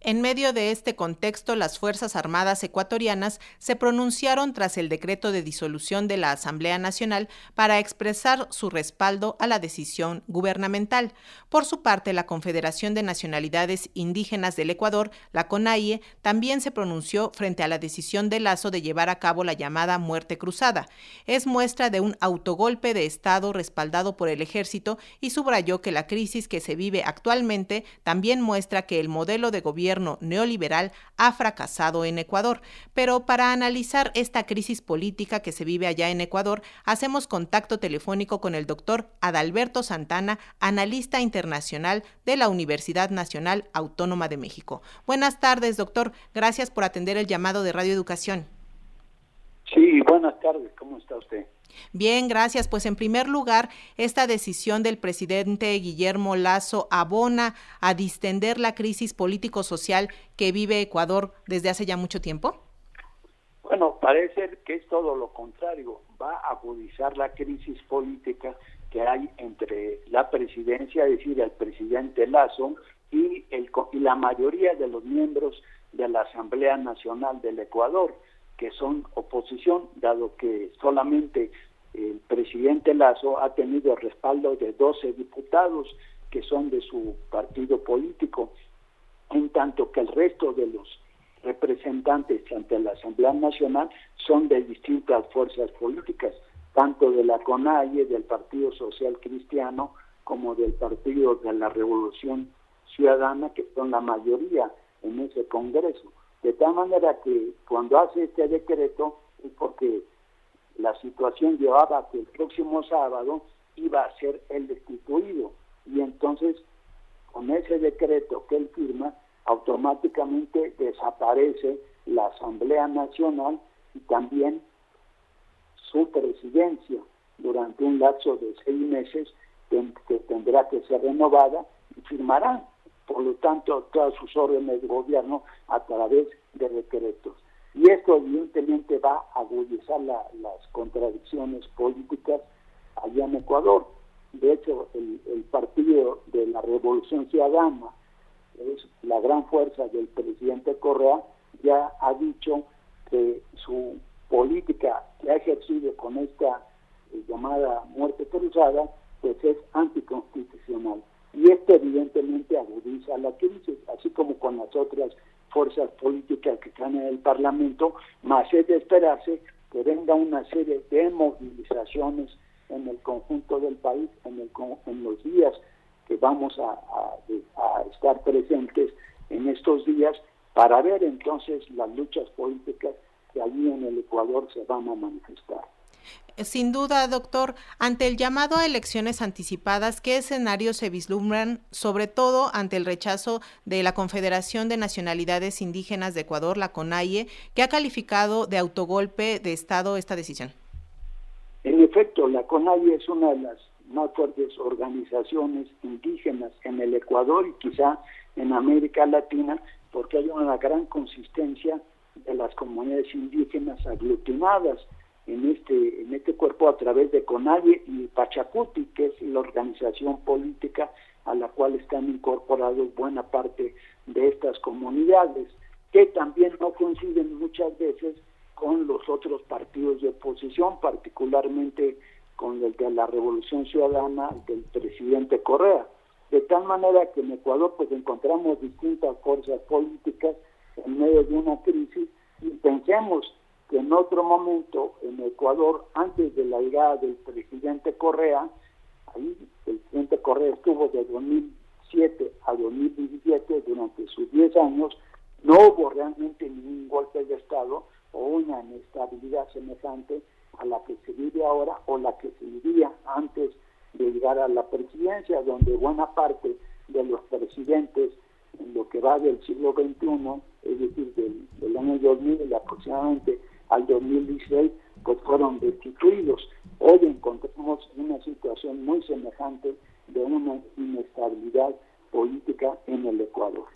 En medio de este contexto, las Fuerzas Armadas ecuatorianas se pronunciaron tras el decreto de disolución de la Asamblea Nacional para expresar su respaldo a la decisión gubernamental. Por su parte, la Confederación de Nacionalidades Indígenas del Ecuador, la CONAIE, también se pronunció frente a la decisión de Lazo de llevar a cabo la llamada muerte cruzada. Es muestra de un autogolpe de Estado respaldado por el ejército y subrayó que la crisis que se vive actualmente también muestra que el modelo de gobierno neoliberal ha fracasado en Ecuador. Pero para analizar esta crisis política que se vive allá en Ecuador, hacemos contacto telefónico con el doctor Adalberto Santana, analista internacional de la Universidad Nacional Autónoma de México. Buenas tardes, doctor. Gracias por atender el llamado de Radio Educación. Sí, buenas tardes. ¿Cómo está usted? Bien, gracias. Pues en primer lugar, esta decisión del presidente Guillermo Lazo abona a distender la crisis político-social que vive Ecuador desde hace ya mucho tiempo. Bueno, parece que es todo lo contrario. Va a agudizar la crisis política que hay entre la presidencia, es decir, el presidente Lazo y, el, y la mayoría de los miembros de la Asamblea Nacional del Ecuador que son oposición, dado que solamente el presidente Lazo ha tenido el respaldo de 12 diputados que son de su partido político, en tanto que el resto de los representantes ante la Asamblea Nacional son de distintas fuerzas políticas, tanto de la CONAIE, del Partido Social Cristiano, como del Partido de la Revolución Ciudadana, que son la mayoría en ese Congreso. De tal manera que cuando hace este decreto es porque la situación llevaba a que el próximo sábado iba a ser el destituido y entonces con ese decreto que él firma automáticamente desaparece la Asamblea Nacional y también su presidencia durante un lapso de seis meses que tendrá que ser renovada y firmará por lo tanto, todas sus órdenes de gobierno a través de decretos. Y esto evidentemente va a agudizar las contradicciones políticas allá en Ecuador. De hecho, el, el Partido de la Revolución Ciudadana, es la gran fuerza del presidente Correa, ya ha dicho que su política que ha ejercido con esta eh, llamada muerte cruzada, pues es anticonstitucional. Y esto evidentemente agudiza la crisis, así como con las otras fuerzas políticas que están en el Parlamento, más es de esperarse que venga una serie de movilizaciones en el conjunto del país en, el, en los días que vamos a, a estar presentes en estos días para ver entonces las luchas políticas que allí en el Ecuador se van a manifestar. Sin duda, doctor, ante el llamado a elecciones anticipadas, ¿qué escenarios se vislumbran, sobre todo ante el rechazo de la Confederación de Nacionalidades Indígenas de Ecuador, la CONAIE, que ha calificado de autogolpe de Estado esta decisión? En efecto, la CONAIE es una de las más fuertes organizaciones indígenas en el Ecuador y quizá en América Latina, porque hay una gran consistencia de las comunidades indígenas aglutinadas en este, en este cuerpo a través de CONADIE y Pachacuti, que es la organización política a la cual están incorporados buena parte de estas comunidades, que también no coinciden muchas veces con los otros partidos de oposición, particularmente con el de la Revolución Ciudadana del presidente Correa. De tal manera que en Ecuador pues encontramos distintas fuerzas políticas en medio de una crisis y pensemos que en otro momento en Ecuador, antes de la llegada del presidente Correa, ahí el presidente Correa estuvo de 2007 a 2017 durante sus 10 años, no hubo realmente ningún golpe de Estado o una inestabilidad semejante a la que se vive ahora o la que se vivía antes de llegar a la presidencia, donde buena parte de los presidentes en lo que va del siglo XXI, es decir, del, del año 2000 aproximadamente al 2016 pues fueron destituidos. Hoy encontramos una situación muy semejante de una inestabilidad política en el Ecuador.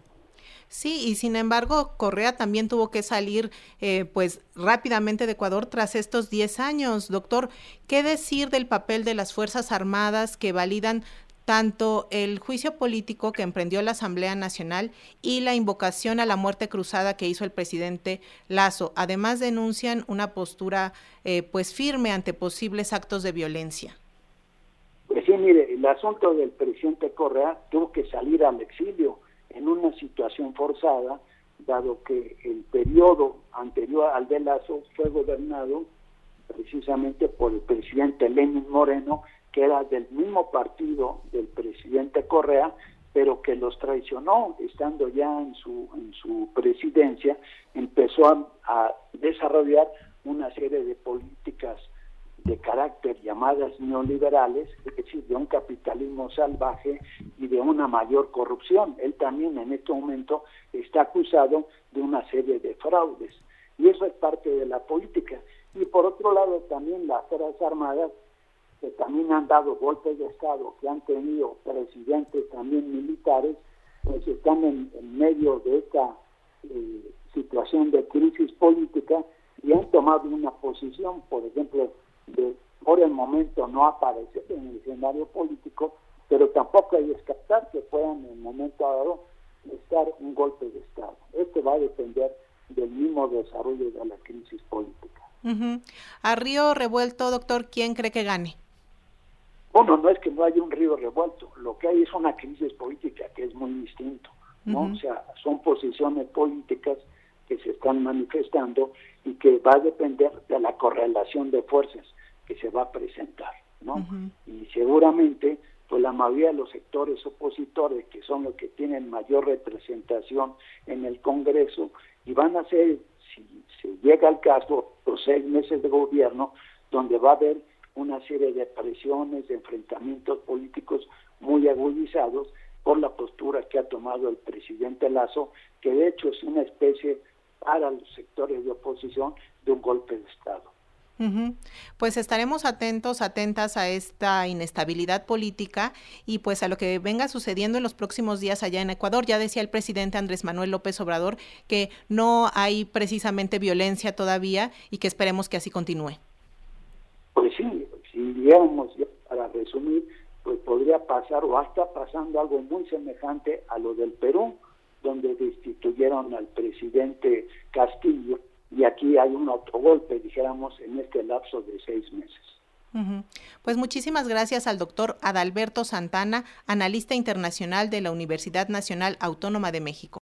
Sí, y sin embargo, Correa también tuvo que salir eh, pues rápidamente de Ecuador tras estos 10 años. Doctor, ¿qué decir del papel de las Fuerzas Armadas que validan tanto el juicio político que emprendió la Asamblea Nacional y la invocación a la muerte cruzada que hizo el presidente Lazo. Además denuncian una postura eh, pues firme ante posibles actos de violencia. Pues sí, mire, el asunto del presidente Correa tuvo que salir al exilio en una situación forzada, dado que el periodo anterior al de Lazo fue gobernado precisamente por el presidente Lenin Moreno, que era del mismo partido del presidente Correa, pero que los traicionó estando ya en su, en su presidencia, empezó a, a desarrollar una serie de políticas de carácter llamadas neoliberales, es decir, de un capitalismo salvaje y de una mayor corrupción. Él también en este momento está acusado de una serie de fraudes. Y eso es parte de la política. Y por otro lado, también las Fuerzas Armadas, que también han dado golpes de Estado, que han tenido presidentes también militares, pues están en, medio de esta eh, situación de crisis política y han tomado una posición, por ejemplo, de por el momento no aparecer en el escenario político, pero tampoco hay descartar que puedan en el momento dado estar un golpe de Estado. Esto va a depender del mismo desarrollo de la crisis política. A río revuelto, doctor, ¿quién cree que gane? Bueno, no es que no haya un río revuelto, lo que hay es una crisis política que es muy distinto, ¿no? O sea, son posiciones políticas que se están manifestando y que va a depender de la correlación de fuerzas que se va a presentar, ¿no? Y seguramente, pues la mayoría de los sectores opositores, que son los que tienen mayor representación en el Congreso, y van a ser si se llega al caso, los seis meses de gobierno, donde va a haber una serie de presiones, de enfrentamientos políticos muy agudizados por la postura que ha tomado el presidente Lazo, que de hecho es una especie para los sectores de oposición de un golpe de Estado. Pues estaremos atentos, atentas a esta inestabilidad política y pues a lo que venga sucediendo en los próximos días allá en Ecuador. Ya decía el presidente Andrés Manuel López Obrador que no hay precisamente violencia todavía y que esperemos que así continúe. Pues sí, si digamos, para resumir, pues podría pasar o hasta pasando algo muy semejante a lo del Perú, donde destituyeron al presidente Castillo y aquí hay un autogolpe, dijéramos, en este lapso de seis meses. Pues muchísimas gracias al doctor Adalberto Santana, analista internacional de la Universidad Nacional Autónoma de México.